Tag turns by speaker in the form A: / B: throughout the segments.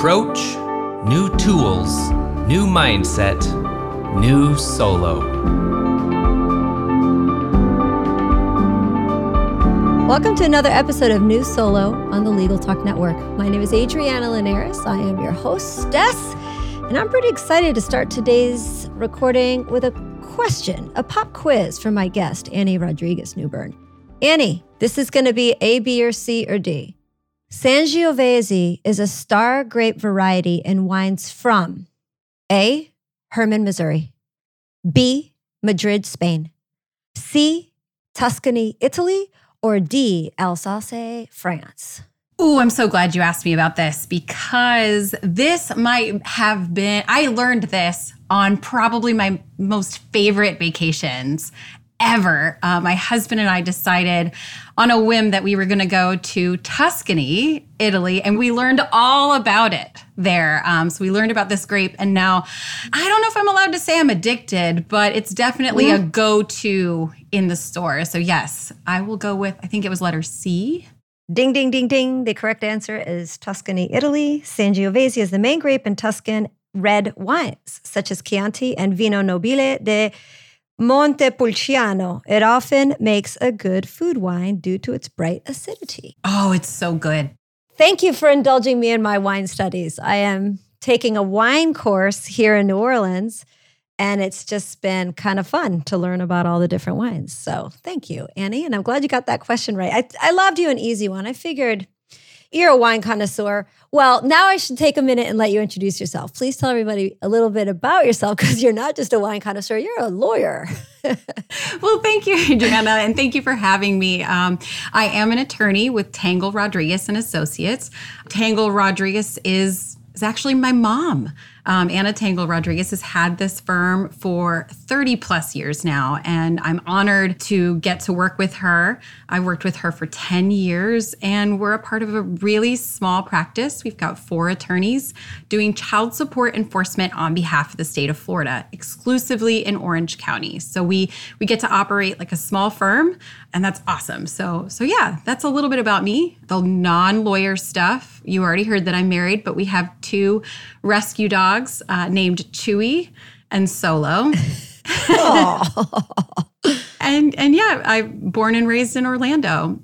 A: Approach, new tools, new mindset, new solo.
B: Welcome to another episode of New Solo on the Legal Talk Network. My name is Adriana Linares. I am your hostess, and I'm pretty excited to start today's recording with a question, a pop quiz for my guest, Annie Rodriguez Newburn. Annie, this is going to be A, B, or C, or D. Sangiovese is a star grape variety in wines from A, Hermann, Missouri, B, Madrid, Spain, C, Tuscany, Italy, or D, Alsace, France?
C: Oh, I'm so glad you asked me about this because this might have been, I learned this on probably my most favorite vacations ever. Uh, my husband and I decided on a whim that we were going to go to Tuscany, Italy, and we learned all about it there. Um, so we learned about this grape, and now I don't know if I'm allowed to say I'm addicted, but it's definitely mm. a go to in the store. So, yes, I will go with, I think it was letter C.
B: Ding, ding, ding, ding. The correct answer is Tuscany, Italy. Sangiovese is the main grape in Tuscan red wines, such as Chianti and Vino Nobile de Montepulciano. It often makes a good food wine due to its bright acidity.
C: Oh, it's so good.
B: Thank you for indulging me in my wine studies. I am taking a wine course here in New Orleans, and it's just been kind of fun to learn about all the different wines. So thank you, Annie. And I'm glad you got that question right. I, I loved you an easy one. I figured you're a wine connoisseur. Well, now I should take a minute and let you introduce yourself. Please tell everybody a little bit about yourself because you're not just a wine connoisseur, you're a lawyer.
C: well, thank you, Adriana, and thank you for having me. Um, I am an attorney with Tangle Rodriguez and Associates. Tangle Rodriguez is is actually my mom. Um, Anna Tangle Rodriguez has had this firm for 30 plus years now, and I'm honored to get to work with her. I worked with her for 10 years, and we're a part of a really small practice. We've got four attorneys doing child support enforcement on behalf of the state of Florida, exclusively in Orange County. So we we get to operate like a small firm, and that's awesome. So so yeah, that's a little bit about me. The non-lawyer stuff. You already heard that I'm married, but we have two rescue dogs dogs uh, named Chewy and Solo. and and yeah, I born and raised in Orlando.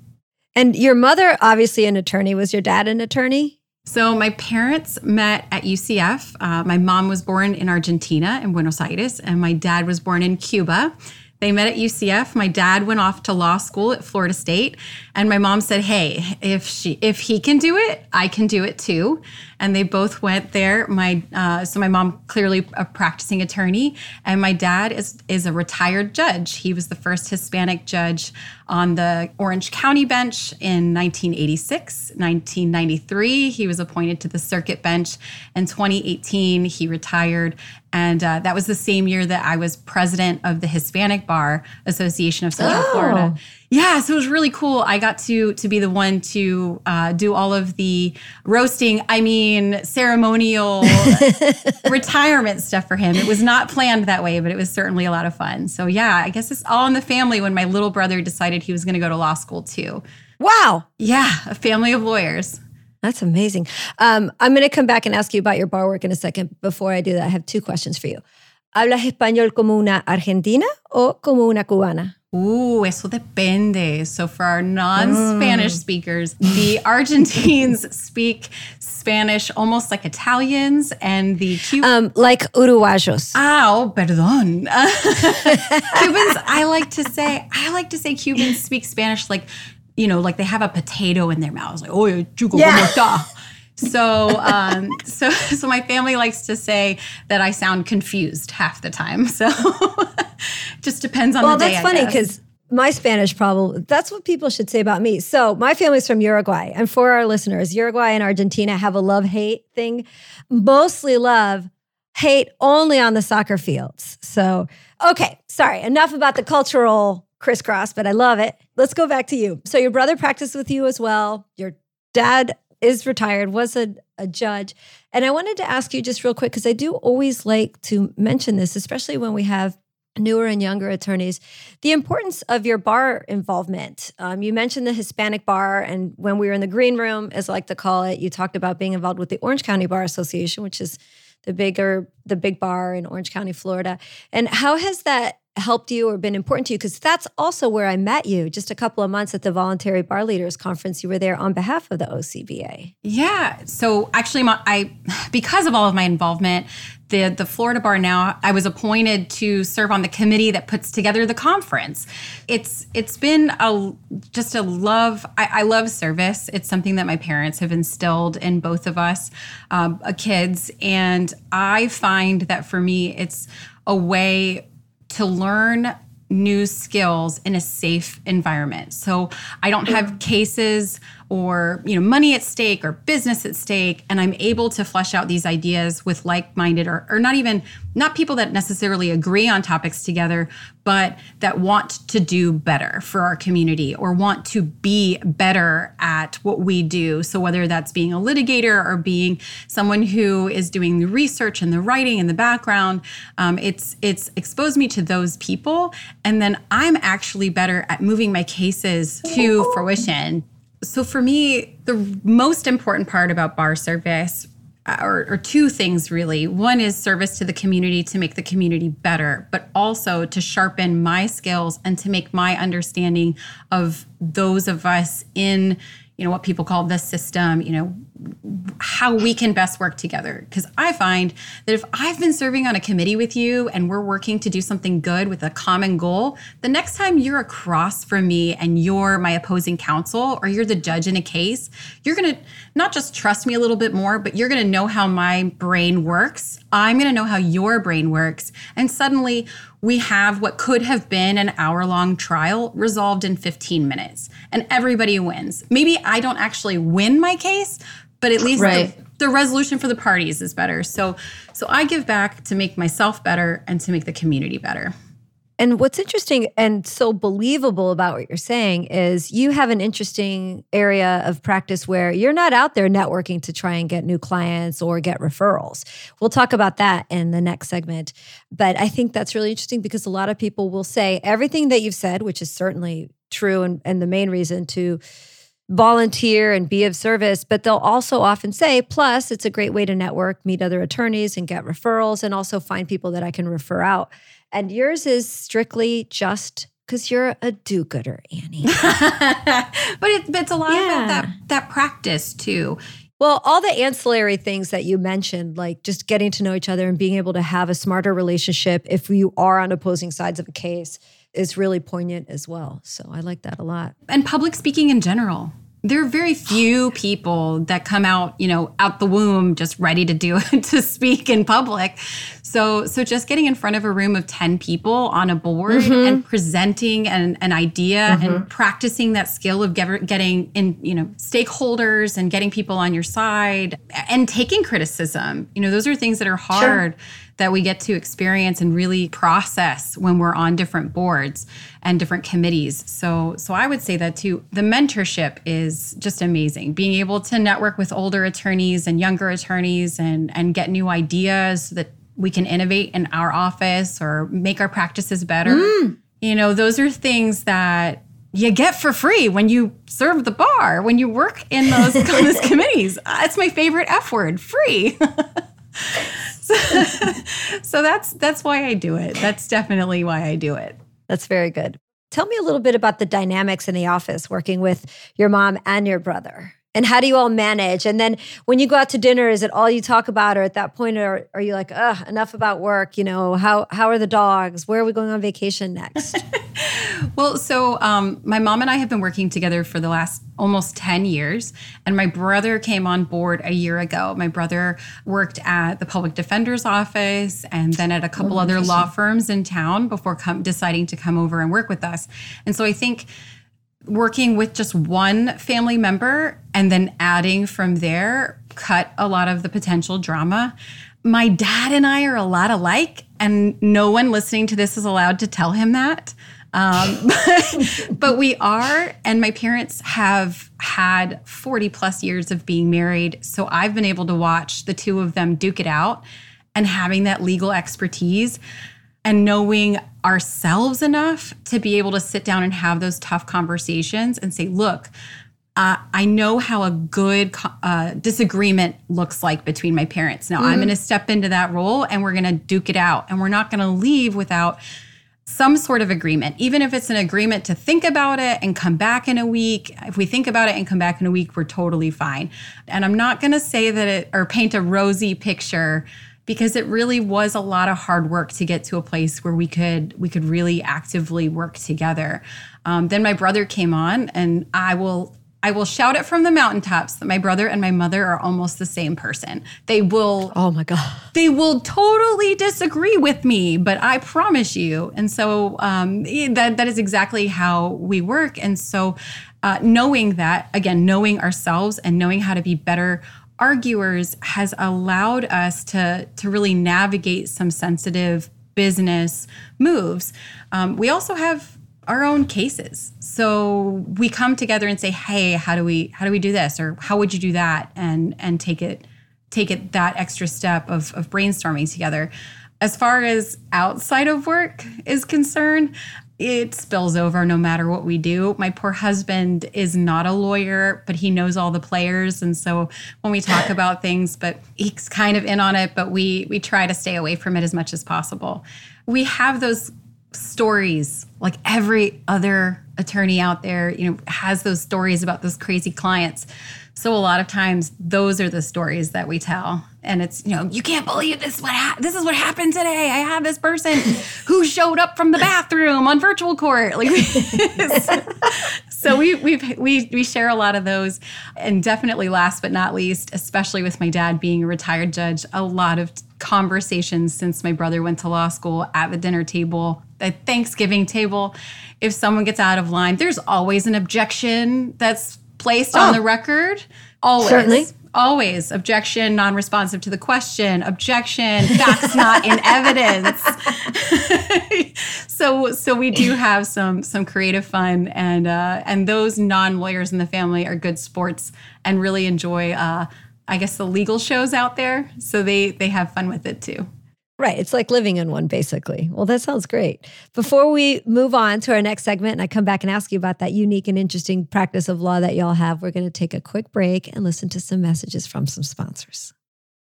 B: And your mother, obviously an attorney. Was your dad an attorney?
C: So my parents met at UCF. Uh, my mom was born in Argentina in Buenos Aires, and my dad was born in Cuba. They met at UCF. My dad went off to law school at Florida State, and my mom said, "Hey, if she if he can do it, I can do it too." And they both went there. My uh, so my mom clearly a practicing attorney, and my dad is is a retired judge. He was the first Hispanic judge on the Orange County bench in 1986, 1993. He was appointed to the circuit bench. In 2018, he retired. And uh, that was the same year that I was president of the Hispanic Bar Association of Central oh. Florida. Yeah, so it was really cool. I got to to be the one to uh, do all of the roasting. I mean, ceremonial retirement stuff for him. It was not planned that way, but it was certainly a lot of fun. So yeah, I guess it's all in the family. When my little brother decided he was going to go to law school too.
B: Wow.
C: Yeah, a family of lawyers.
B: That's amazing. Um, I'm going to come back and ask you about your bar work in a second. Before I do that, I have two questions for you. ¿Hablas español como una argentina o como una cubana?
C: Ooh, eso depende. So for our non-Spanish mm. speakers, the Argentines speak Spanish almost like Italians, and the
B: Cubans um, like Uruguayos.
C: Oh, perdón. Cubans, I like to say, I like to say Cubans speak Spanish like, you know, like they have a potato in their mouths, like, oh, chugo, yeah. So, um, so, so my family likes to say that I sound confused half the time. So, just depends on
B: well,
C: the
B: day. Well, that's funny because my Spanish problem, that's what people should say about me. So, my family's from Uruguay. And for our listeners, Uruguay and Argentina have a love hate thing. Mostly love, hate only on the soccer fields. So, okay, sorry, enough about the cultural crisscross, but I love it. Let's go back to you. So, your brother practiced with you as well. Your dad is retired, was a, a judge. And I wanted to ask you just real quick, because I do always like to mention this, especially when we have newer and younger attorneys, the importance of your bar involvement. Um, you mentioned the Hispanic bar, and when we were in the green room, as I like to call it, you talked about being involved with the Orange County Bar Association, which is the bigger, the big bar in Orange County, Florida. And how has that helped you or been important to you? Because that's also where I met you just a couple of months at the Voluntary Bar Leaders Conference. You were there on behalf of the OCBA.
C: Yeah. So actually, my, I because of all of my involvement, the the Florida Bar now, I was appointed to serve on the committee that puts together the conference. It's it's been a just a love. I, I love service. It's something that my parents have instilled in both of us, um, kids, and I find that for me, it's a way to learn new skills in a safe environment. So I don't have mm. cases or you know money at stake or business at stake and i'm able to flesh out these ideas with like-minded or, or not even not people that necessarily agree on topics together but that want to do better for our community or want to be better at what we do. So whether that's being a litigator or being someone who is doing the research and the writing in the background um, it's it's exposed me to those people and then i'm actually better at moving my cases to fruition so for me, the most important part about bar service uh, or, or, two things really. One is service to the community to make the community better, but also to sharpen my skills and to make my understanding of those of us in you know what people call the system you know how we can best work together. Because i find that if i've been serving on a committee with you and we're working to do something good with a common goal the next time you're across from me and you're my opposing counsel or you're the judge in a case you're going to not just trust me a little bit more but you're going to know how my brain works. I'm going to know how your brain works. And suddenly we have what could have been an hour long trial resolved in 15 minutes and everybody wins. Maybe I don't actually win my case, but at least right. the, the, resolution for the parties is better. So so I give back to make myself better and to make the community better.
B: And what's interesting and so believable about what you're saying is you have an interesting area of practice where you're not out there networking to try and get new clients or get referrals. We'll talk about that in the next segment. But I think that's really interesting because a lot of people will say everything that you've said, which is certainly true and, and the main reason to volunteer and be of service, but they'll also often say, plus, it's a great way to network, meet other attorneys, and get referrals, and also find people that I can refer out. And yours is strictly just because you're a do-gooder, Annie.
C: but, it, it's a lot yeah. about that that practice too.
B: Well, all the ancillary things that you mentioned, like just getting to know each other and being able to have a smarter relationship if you are on opposing sides of a case, is really poignant as well. So I like that a lot.
C: And public speaking in general there are very few people that come out, you know, out the womb just ready to do it to speak in public. So so just getting in front of a room of 10 people on a board mm-hmm. and presenting an, an idea mm-hmm. and practicing that skill of get, getting in, you know, stakeholders and getting people on your side and taking criticism. You know, those are things that are hard. Sure that we get to experience and really process when we're on different boards and different committees. So so I would say that too. The mentorship is just amazing. Being able to network with older attorneys and younger attorneys and and get new ideas that we can innovate in our office or make our practices better. Mm. You know, those are things that you get for free when you serve the bar, when you work in those, those committees. It's my favorite F word, free. so, that's that's why I do it. That's definitely why I do it.
B: That's very good. Tell me a little bit about the dynamics in the office working with your mom and your brother. And how do you all manage? And then when you go out to dinner, is it all you talk about? Or at that point, are, are you like, ugh, enough about work? You know, how, how are the dogs? Where are we going on vacation next?
C: well, so um, my mom and I have been working together for the last almost 10 years. And my brother came on board a year ago. My brother worked at the public defender's office and then at a couple oh, other law firms in town before com- deciding to come over and work with us. And so I think working with just one family member and then adding from there cut a lot of the potential drama. My dad and I are a lot alike, and no one listening to this is allowed to tell him that. Um, but, but we are, and my parents have had 40 plus years of being married. So I've been able to watch the two of them duke it out and having that legal expertise and knowing ourselves enough to be able to sit down and have those tough conversations and say, look, uh, I know how a good uh, disagreement looks like between my parents. Now mm-hmm. I'm going to step into that role and we're going to duke it out. And we're not going to leave without some sort of agreement, even if it's an agreement to think about it and come back in a week. If we think about it and come back in a week, we're totally fine. And I'm not going to say that it or paint a rosy picture because it really was a lot of hard work to get to a place where we could we could really actively work together. Um, then my brother came on, and I will I will shout it from the mountaintops that my brother and my mother are almost the same person. They will
B: Oh my god.
C: They will totally disagree with me, but I promise you. And so um, that that is exactly how we work. And so uh, knowing that again, knowing ourselves and knowing how to be better arguers has allowed us to to really navigate some sensitive business moves. Um, we also have our own cases. So we come together and say, "Hey, how do we how do we do this?" or "How would you do that?" and and take it take it that extra step of of brainstorming together. As far as outside of work is concerned, it spills over no matter what we do. My poor husband is not a lawyer, but he knows all the players and so when we talk about things, but he's kind of in on it, but we we try to stay away from it as much as possible. We have those stories like every other attorney out there you know has those stories about those crazy clients so a lot of times those are the stories that we tell and it's you know you can't believe this what ha- this is what happened today i have this person who showed up from the bathroom on virtual court like so we we we we share a lot of those and definitely last but not least especially with my dad being a retired judge a lot of conversations since my brother went to law school at the dinner table the Thanksgiving table, if someone gets out of line, there's always an objection that's placed oh, on the record. Always. Certainly. Always objection, non responsive to the question, objection, facts not in evidence. so, so we do have some some creative fun, and uh, and those non lawyers in the family are good sports and really enjoy, uh, I guess, the legal shows out there. So they they have fun with it too.
B: Right. It's like living in one, basically. Well, that sounds great. Before we move on to our next segment, and I come back and ask you about that unique and interesting practice of law that y'all have, we're going to take a quick break and listen to some messages from some sponsors.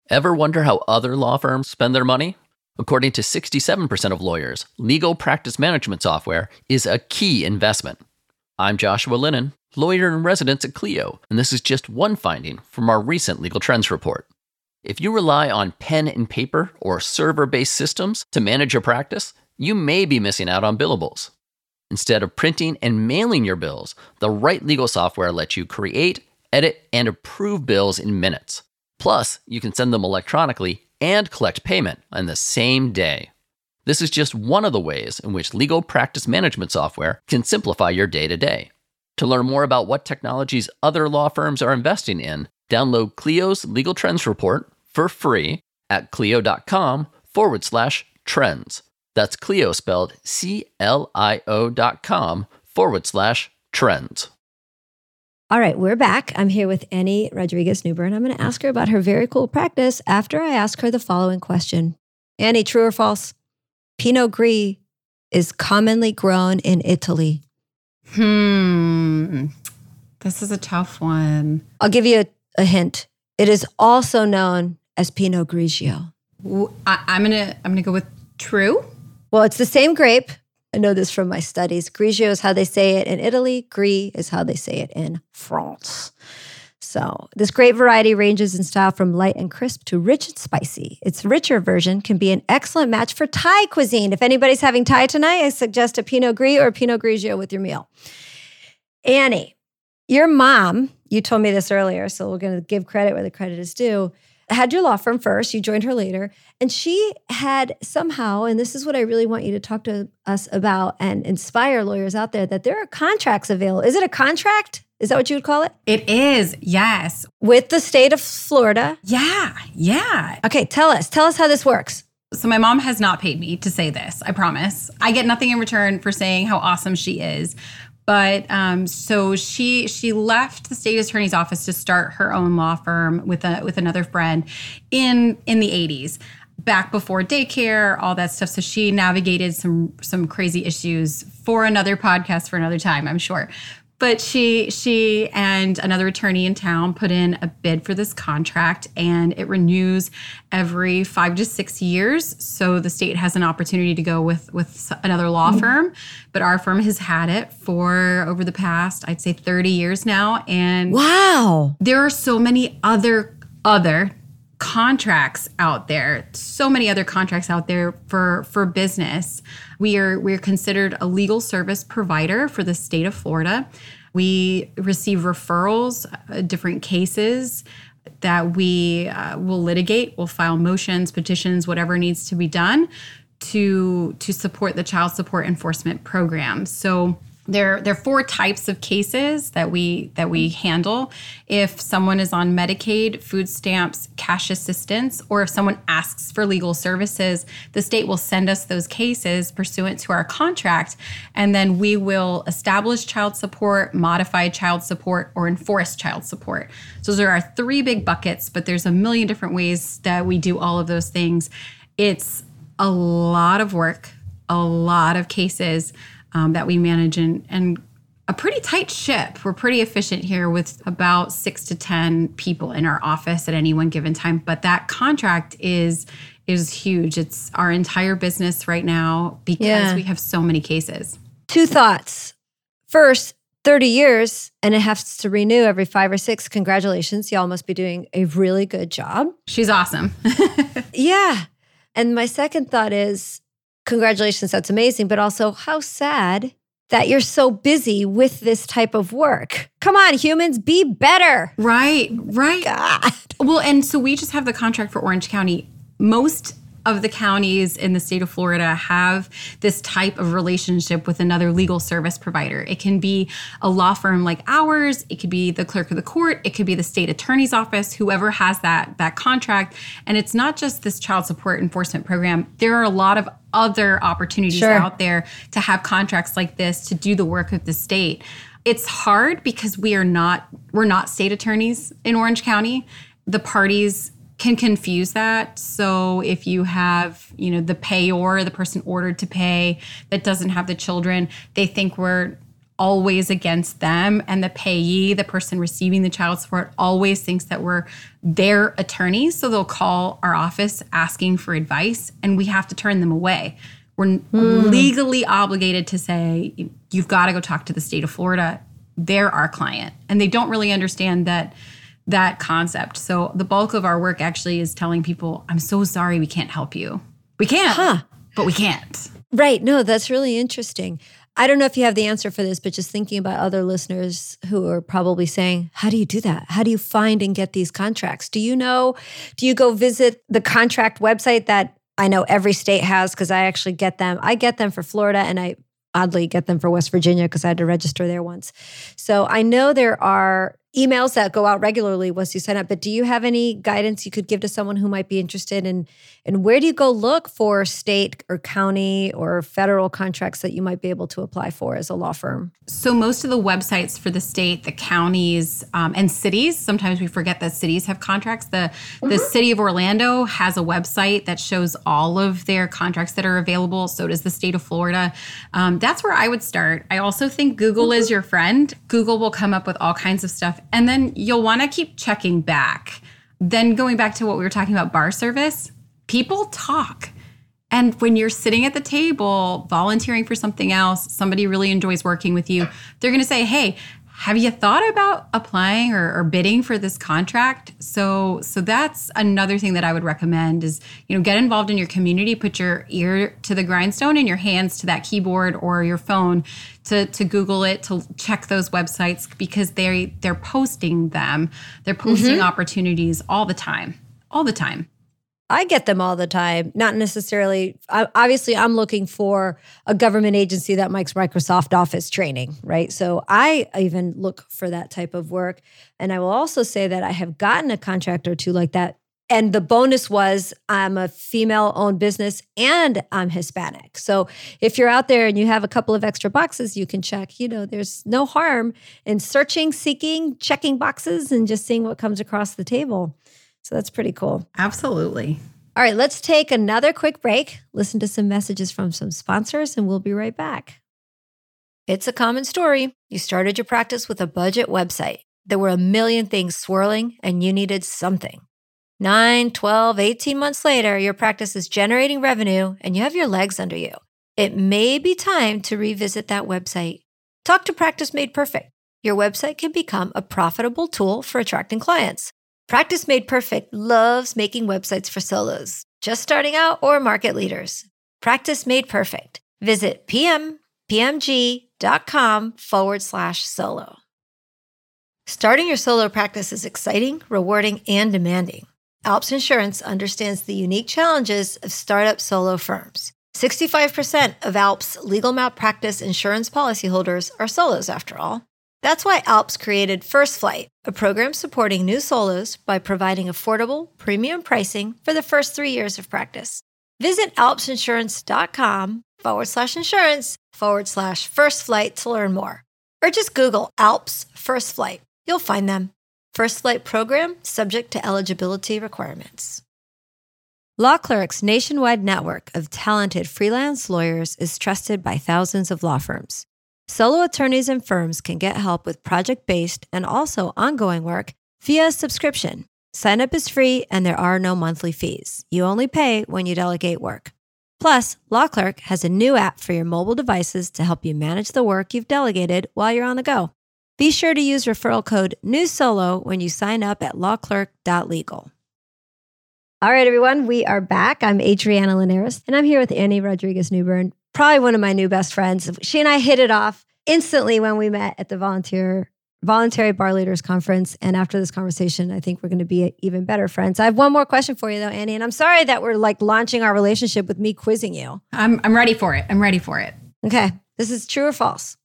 D: Ever wonder how other law firms spend their money? According to 67% of lawyers, legal practice management software is a key investment. I'm Joshua Lennon, lawyer in residence at Clio, and this is just one finding from our recent legal trends report. If you rely on pen and paper or server based systems to manage your practice, you may be missing out on billables. Instead of printing and mailing your bills, the right legal software lets you create, edit, and approve bills in minutes. Plus, you can send them electronically and collect payment on the same day. This is just one of the ways in which legal practice management software can simplify your day to day. To learn more about what technologies other law firms are investing in, download Clio's Legal Trends Report for free at clio.com forward slash trends. That's Clio spelled C L I O dot com forward slash trends.
B: All right, we're back. I'm here with Annie Rodriguez Newburn. I'm going to ask her about her very cool practice after I ask her the following question Annie, true or false? Pinot Gris is commonly grown in Italy.
C: Hmm. This is a tough one.
B: I'll give you a, a hint. It is also known as Pinot Grigio?
C: I, I'm gonna I'm gonna go with true.
B: Well, it's the same grape. I know this from my studies. Grigio is how they say it in Italy. Gris is how they say it in France. So, this grape variety ranges in style from light and crisp to rich and spicy. Its richer version can be an excellent match for Thai cuisine. If anybody's having Thai tonight, I suggest a Pinot Gris or a Pinot Grigio with your meal. Annie, your mom, you told me this earlier, so we're going to give credit where the credit is due had your law firm first, you joined her later, and she had somehow, and this is what I really want you to talk to us about and inspire lawyers out there that there are contracts available. Is it a contract? Is that what you would call it?
C: It is, yes.
B: With the state of Florida?
C: Yeah, yeah.
B: Okay, tell us. Tell us how this works.
C: So, my mom has not paid me to say this, I promise. I get nothing in return for saying how awesome she is. But um, so she she left the state attorney's office to start her own law firm with a with another friend in in the 80s. back before daycare, all that stuff. So she navigated some some crazy issues for another podcast for another time, I'm sure. But she she and another attorney in town put in a bid for this contract and it renews every 5 to 6 years. So the state has an opportunity to go with with another law mm-hmm. firm, but our firm has had it for over the past I'd say 30 years now and
B: Wow.
C: There are so many other other contracts out there so many other contracts out there for for business we are we're considered a legal service provider for the state of florida. We receive referrals uh, different cases that we uh, will litigate we'll file motions petitions whatever needs to be done to to support the child support enforcement program. So there, there are four types of cases that we that we handle. If someone is on Medicaid, food stamps, cash assistance, or if someone asks for legal services, the state will send us those cases pursuant to our contract, and then we will establish child support, modify child support, or enforce child support. So there are three big buckets, but there's a million different ways that we do all of those things. It's a lot of work, a lot of cases um, that we manage and, and a pretty tight ship. We're pretty efficient here with about six to 10 people in our office at any one given time. But that contract is is huge. It's our entire business right now because yeah. we have so many cases.
B: Two thoughts. First, 30 years and it has to renew every five or six. Congratulations. Y'all must be doing a really good job.
C: She's awesome.
B: yeah. And my second thought is congratulations, that's amazing. But also, how sad that you're so busy with this type of work. Come on, humans, be better.
C: Right, right. God. Well, and so we just have the contract for Orange County. Most of the counties in the state of Florida have this type of relationship with another legal service provider. It can be a law firm like ours, it could be the clerk of the court, it could be the state attorney's office, whoever has that that contract. And it's not just this child support enforcement program. There are a lot of other opportunities sure. out there to have contracts like this to do the work of the state. It's hard because we are not we're not state attorneys in Orange County. The parties can confuse that. So if you have, you know, the payor, the person ordered to pay that doesn't have the children, they think we're always against them and the payee, the person receiving the child support always thinks that we're their attorneys, so they'll call our office asking for advice and we have to turn them away. We're mm. legally obligated to say you've got to go talk to the state of Florida. They're our client and they don't really understand that that concept. So the bulk of our work actually is telling people, I'm so sorry we can't help you. We can't, huh. but we can't.
B: Right. No, that's really interesting. I don't know if you have the answer for this, but just thinking about other listeners who are probably saying, How do you do that? How do you find and get these contracts? Do you know? Do you go visit the contract website that I know every state has? Because I actually get them. I get them for Florida and I oddly get them for West Virginia because I had to register there once. So I know there are emails that go out regularly once you sign up. But do you have any guidance you could give to someone who might be interested in and where do you go look for state or county or federal contracts that you might be able to apply for as a law firm?
C: So most of the websites for the state, the counties, um, and cities. Sometimes we forget that cities have contracts. The mm-hmm. the city of Orlando has a website that shows all of their contracts that are available. So does the state of Florida. Um, that's where I would start. I also think Google mm-hmm. is your friend. Google will come up with all kinds of stuff and then you'll want to keep checking back. Then going back to what we were talking about bar service, people talk. And when you're sitting at the table volunteering for something else, somebody really enjoys working with you, they're going to say, "Hey, have you thought about applying or, or, bidding for this contract? So so that's another thing that i would recommend is you know get involved in your community put your ear to the grindstone and your hands to that keyboard or your phone to to google it to check those websites because they they're posting them. They're posting mm-hmm. opportunities all the time all the time
B: I get them all the time. Not necessarily. Obviously, I'm looking for a government agency that makes Microsoft Office training, right? So I even look for that type of work. And I will also say that I have gotten a contract or two like that. And the bonus was I'm a female owned business and I'm Hispanic. So if you're out there and you have a couple of extra boxes you can check, you know, there's no harm in searching, seeking, checking boxes and just seeing what comes across the table. So that's pretty cool.
C: Absolutely.
B: All right, let's take another quick break, listen to some messages from some sponsors, and we'll be right back. It's a common story. You started your practice with a budget website. There were a million things swirling, and you needed something. 9, 12, 18 months later, your practice is generating revenue and you have your legs under you. It may be time to revisit that website. Talk to Practice Made Perfect. Your website can become a profitable tool for attracting clients. Practice Made Perfect loves making websites for solos, just starting out or market leaders. Practice Made Perfect. Visit pmpmg.com forward slash solo. Starting your solo practice is exciting, rewarding, and demanding. Alps Insurance understands the unique challenges of startup solo firms. 65% of Alps legal malpractice insurance policyholders are solos, after all. That's why Alps created First Flight, a program supporting new solos by providing affordable, premium pricing for the first three years of practice. Visit alpsinsurance.com forward slash insurance forward slash first flight to learn more. Or just Google Alps First Flight. You'll find them. First Flight program subject to eligibility requirements. Law Clerk's nationwide network of talented freelance lawyers is trusted by thousands of law firms. Solo attorneys and firms can get help with project based and also ongoing work via subscription. Sign up is free and there are no monthly fees. You only pay when you delegate work. Plus, Law Clerk has a new app for your mobile devices to help you manage the work you've delegated while you're on the go. Be sure to use referral code NewSolo when you sign up at lawclerk.legal. All right, everyone, we are back. I'm Adriana Linares, and I'm here with Annie Rodriguez Newburn, probably one of my new best friends. She and I hit it off instantly when we met at the volunteer voluntary bar leaders conference and after this conversation i think we're going to be even better friends i have one more question for you though annie and i'm sorry that we're like launching our relationship with me quizzing you
C: I'm, I'm ready for it. I'm ready for it.
B: okay this is true or false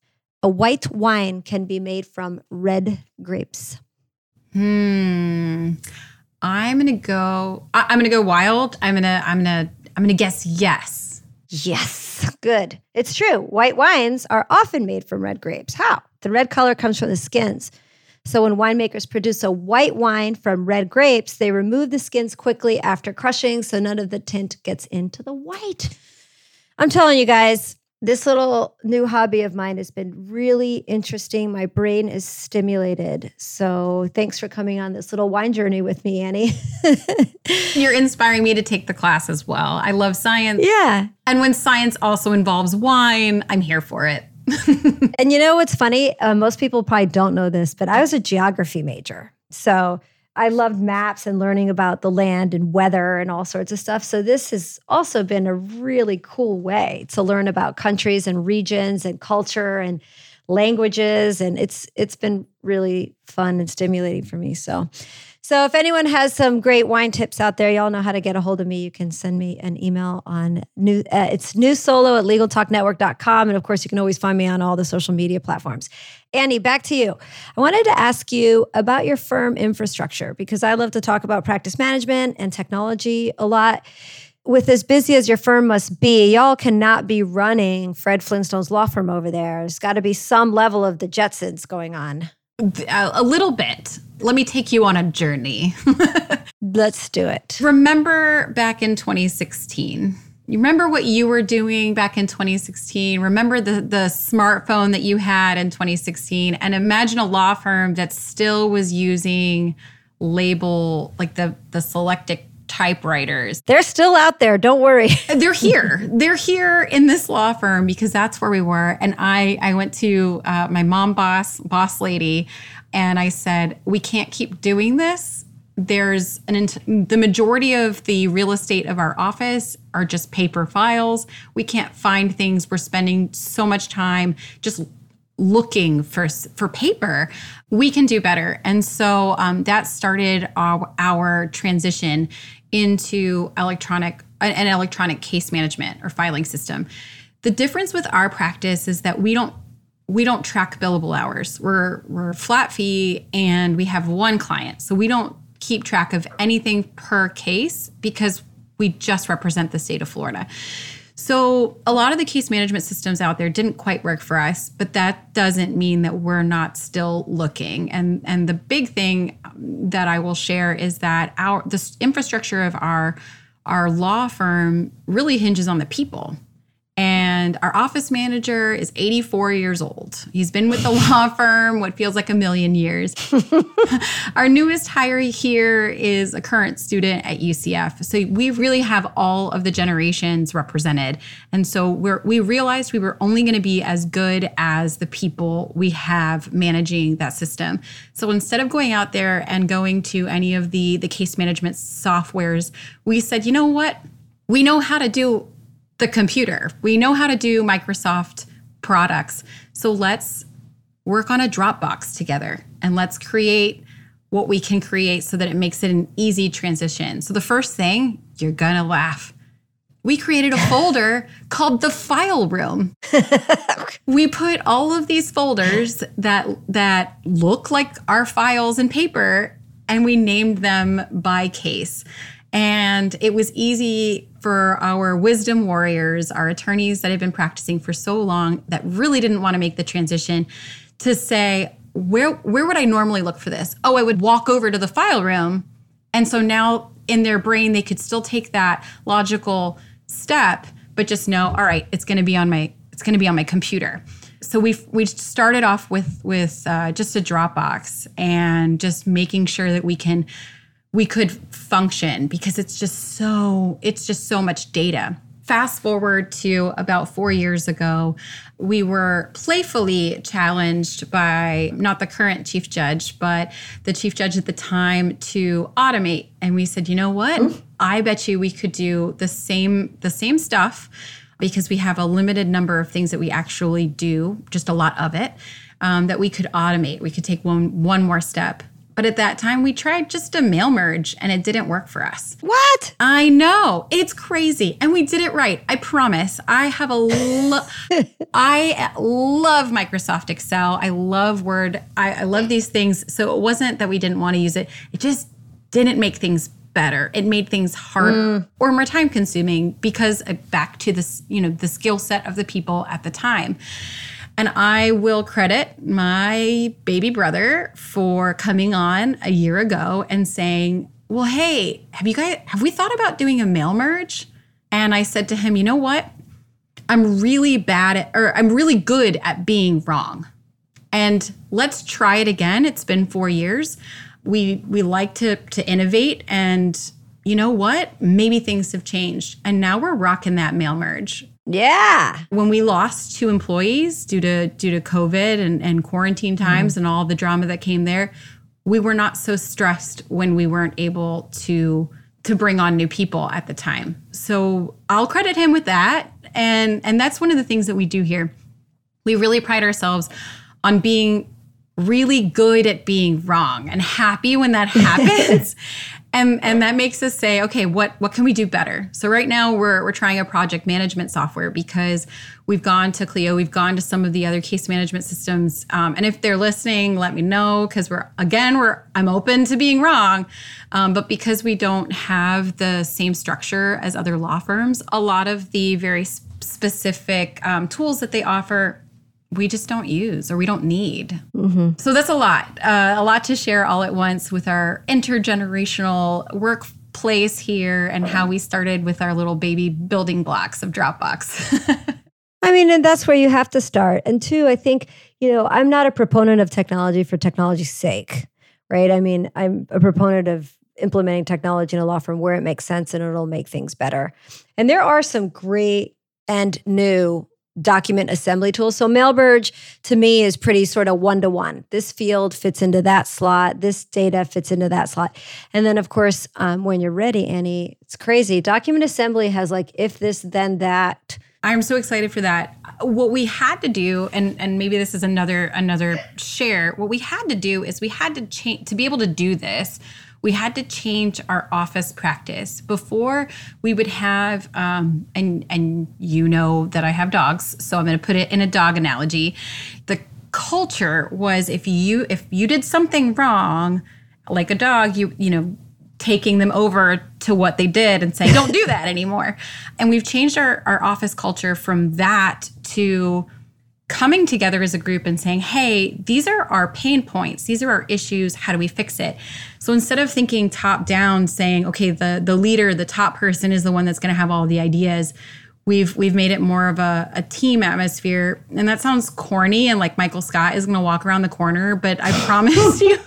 B: a white wine can be made from red grapes
C: Hmm. I'm gonna go. I, I'm gonna go wild. I'm gonna. I'm gonna. I'm gonna guess yes.
B: Yes, good. It's true. White wines are often made from red grapes. How? The red color comes from the skins. So when winemakers produce a white wine from red grapes, they remove the skins quickly after crushing so none of the tint gets into the white. I'm telling you guys, this little new hobby of mine has been really interesting. My brain is stimulated. So thanks for coming on this little wine journey with me, Annie.
C: You're inspiring me to take the class as well. I love science,
B: yeah.
C: and when science also involves wine, I'm here for it.
B: And you know what's funny? Uh, most people probably don't know this, but I was a geography major. So I loved maps and learning about the land and weather and all sorts of stuff. So this has also been a really cool way to learn about countries and regions and culture and languages and it's it's been really fun and stimulating for me. So so if anyone has some great wine tips out there, y'all know how to get a hold of me. You can send me an email on new uh, it's newsolo at legaltalknetwork.com. And of course, you can always find me on all the social media platforms. Annie, back to you. I wanted to ask you about your firm infrastructure because I love to talk about practice management and technology a lot. With as busy as your firm must be, y'all cannot be running Fred Flintstone's law firm over there. There's got to be some level of the Jetsons going on.
C: A, uh, a little bit. Let me take you on a journey.
B: Let's do it.
C: Remember back in 2016. You remember what you were doing back in 2016? Remember the the smartphone that you had in 2016 and imagine a law firm that still was using label like the the Selectric typewriters.
B: They're still out there. Don't worry.
C: They're here. They're here in this law firm because that's where we were. And I I went to uh, my mom boss boss lady, and I said we can't keep doing this. There's an int- the majority of the real estate of our office are just paper files. We can't find things. We're spending so much time just looking for for paper we can do better and so um, that started our, our transition into electronic an electronic case management or filing system. The difference with our practice is that we don't we don't track billable hours. We're we're flat fee and we have one client. So we don't keep track of anything per case because we just represent the state of florida so, a lot of the case management systems out there didn't quite work for us, but that doesn't mean that we're not still looking. And and the big thing um, that I will share is that our the infrastructure of our our law firm really hinges on the people. And our office manager is 84 years old. He's been with the law firm what feels like a million years. our newest hire here is a current student at UCF. So we really have all of the generations represented. And so we realized we were only going to be as good as the people we have managing that system. So instead of going out there and going to any of the, the case management softwares, we said, you know what? We know how to do the computer. We know how to do Microsoft products. So let's work on a Dropbox together and let's create what we can create so that it makes it an easy transition. So the first thing, you're going to laugh. We created a folder called the file room. we put all of these folders that that look like our files and paper and we named them by case. And it was easy for our wisdom warriors, our attorneys that have been practicing for so long that really didn't want to make the transition to say, where where would I normally look for this? Oh, I would walk over to the file room. And so now in their brain they could still take that logical step, but just know, all right, it's going to be on my it's going to be on my computer. So we we started off with with uh, just a Dropbox and just making sure that we can we could function because it's just so it's just so much data fast forward to about four years ago, we were playfully challenged by not the current chief judge, but the chief judge at the time to automate. And we said, you know what? Mm. I bet you we could do the same the same stuff because we have a limited number of things that we actually do, just a lot of it. Um, that we could automate. We could take one one more step. But at that time, we tried just a mail merge and it didn't work for us.
B: What?
C: I know. It's crazy. And we did it right. I promise. I have a lo- I love Microsoft Excel. I love Word. I, I love these things. So it wasn't that we didn't want to use it. It just didn't make things better. It made things harder mm. or more time consuming because uh, back to this, you know, the skill set of the people at the time. And I will credit my baby brother for coming on a year ago and saying, Well, hey, have you guys, have we thought about doing a mail merge? And I said to him, You know what? I'm really bad at, or I'm really good at being wrong. And let's try it again. It's been four years. We we like to to innovate and you know what? Maybe things have changed. And now we're rocking that mail merge.
B: Yeah.
C: When we lost two employees due to due to COVID and, and quarantine mm-hmm. times mm-hmm. and all the drama that came there, we were not so stressed when we weren't able to to bring on new people at the time. So I'll credit him with that. And and that's one of the things that we do here. We really pride ourselves on being really good at being wrong and happy when that happens and and that makes us say okay what what can we do better? So right now we're we're trying a project management software because we've gone to clio we've gone to some of the other case management systems. Um, and if they're listening let me know because we're again we're i'm open to being wrong. Um, but because we don't have the same structure as other law firms a lot of the very specific um, tools that they offer we just don't use or we don't need. Mm-hmm. So that's a lot, uh, a lot to share all at once with our intergenerational workplace here and how we started with our little baby building blocks of Dropbox.
B: I mean, and that's where you have to start. And two, I think, you know, I'm not a proponent of technology for technology's sake, right? I mean, I'm a proponent of implementing technology in a law firm where it makes sense and it'll make things better. And there are some great and new document assembly tools. So Mailmerge to me is pretty sort of one to one. This field fits into that slot. This data fits into that slot. And then, of course, um, when you're ready, Annie, it's crazy. Document assembly has like if this, then that.
C: I'm so excited for that. What we had to do, and and maybe this is another another share. What we had to do is we had to change to be able to do this we had to change our office practice. Before we would have, um, and and you know that I have dogs, so I'm going to put it in a dog analogy. The culture was if you if you did something wrong, like a dog, you you know taking them over to what they did and saying don't do that anymore and we've changed our, our office culture from that to coming together as a group and saying, hey, these are our pain points, these are our issues, how do we fix it? So instead of thinking top down, saying, okay, the, the leader, the top person is the one that's going to have all the ideas, we've we've made it more of a, a team atmosphere. And that sounds corny and like michael scott is going to walk around the corner but i promise you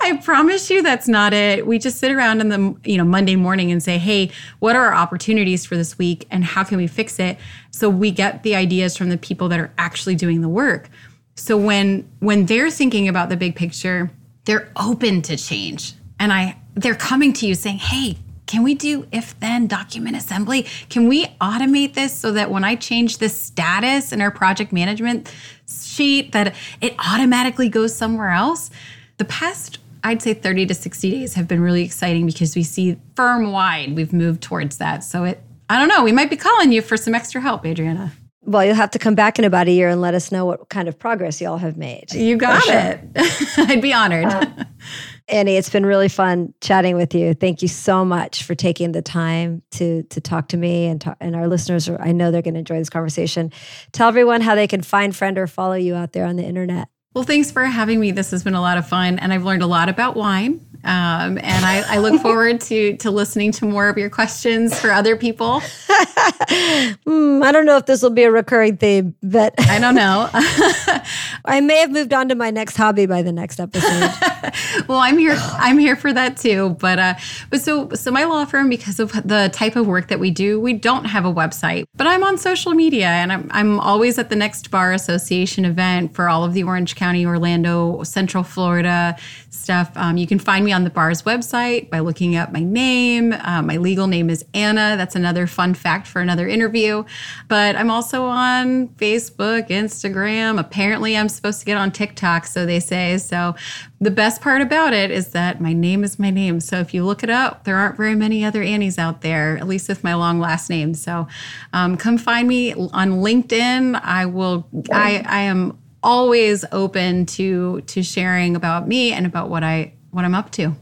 C: i promise you that's not it. We just sit around in the you know monday morning and say hey what are our opportunities for this week and how can we fix it? So we get the ideas from the people that are actually doing the work. So when when they're thinking about the big picture they're open to change. And i they're coming to you saying hey can we do if then document assembly? Can we automate this so that when I change the status in our project management sheet that it automatically goes somewhere else? The past I'd say 30 to 60 days have been really exciting because we see firm wide we've moved towards that. So it I don't know, we might be calling you for some extra help, Adriana.
B: Well, you'll have to come back in about a year and let us know what kind of progress y'all have made.
C: You got sure. it. I'd be honored. Uh,
B: Annie, it's been really fun chatting with you. Thank you so much for taking the time to to talk to me and talk, and our listeners. Are, I know they're going to enjoy this conversation. Tell everyone how they can find, friend, or follow you out there on the internet.
C: Well, thanks for having me. This has been a lot of fun, and I've learned a lot about wine. Um, and I, I, look forward to to listening to more of your questions for other people.
B: mm, I don't know if this will be a recurring theme, but
C: I don't know.
B: I may have moved on to my next hobby by the next episode.
C: well, I'm here. I'm here for that too. But uh, but so so my law firm, because of the type of work that we do, we don't have a website. But I'm on social media, and I'm I'm always at the next bar association event for all of the Orange County, Orlando, Central Florida stuff. Um, you can find me on the bar's website by looking up my name. Uh, my legal name is Anna. That's another fun fact for another interview. But I'm also on Facebook, Instagram. Apparently, I'm supposed to get on TikTok, so they say. So the best part about it is that my name is my name. So if you look it up, there aren't very many other Annies out there, at least with my long last name. So um, come find me on LinkedIn. I will. I, I am always open to to sharing about me and about what I what I'm up to.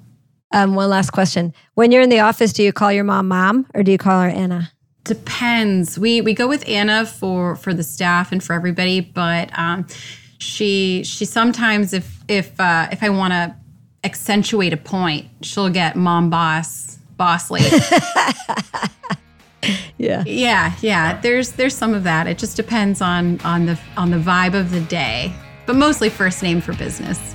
B: Um, one last question: When you're in the office, do you call your mom mom or do you call her Anna?
C: Depends. We we go with Anna for for the staff and for everybody, but um, she she sometimes if if uh, if I want to accentuate a point, she'll get mom boss boss lady.
B: yeah.
C: Yeah, yeah. There's there's some of that. It just depends on on the on the vibe of the day, but mostly first name for business.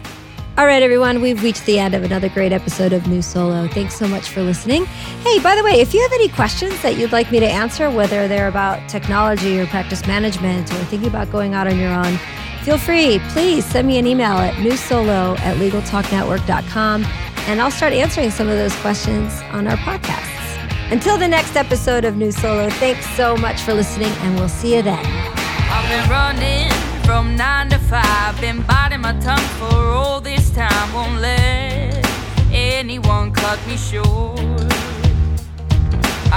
B: All right, everyone, we've reached the end of another great episode of New Solo. Thanks so much for listening. Hey, by the way, if you have any questions that you'd like me to answer, whether they're about technology or practice management or thinking about going out on your own, feel free. Please send me an email at newsolo at legaltalknetwork.com and I'll start answering some of those questions on our podcast. Until the next episode of New Solo, thanks so much for listening, and we'll see you then. I've been running from nine to five, been biting my tongue for all this time. Won't let anyone cut me short.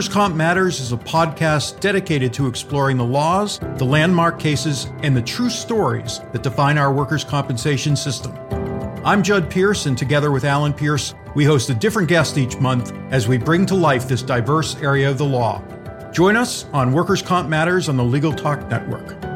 E: Workers' Comp Matters is a podcast dedicated to exploring the laws, the landmark cases, and the true stories that define our workers' compensation system. I'm Judd Pierce, and together with Alan Pierce, we host a different guest each month as we bring to life this diverse area of the law. Join us on Workers' Comp Matters on the Legal Talk Network.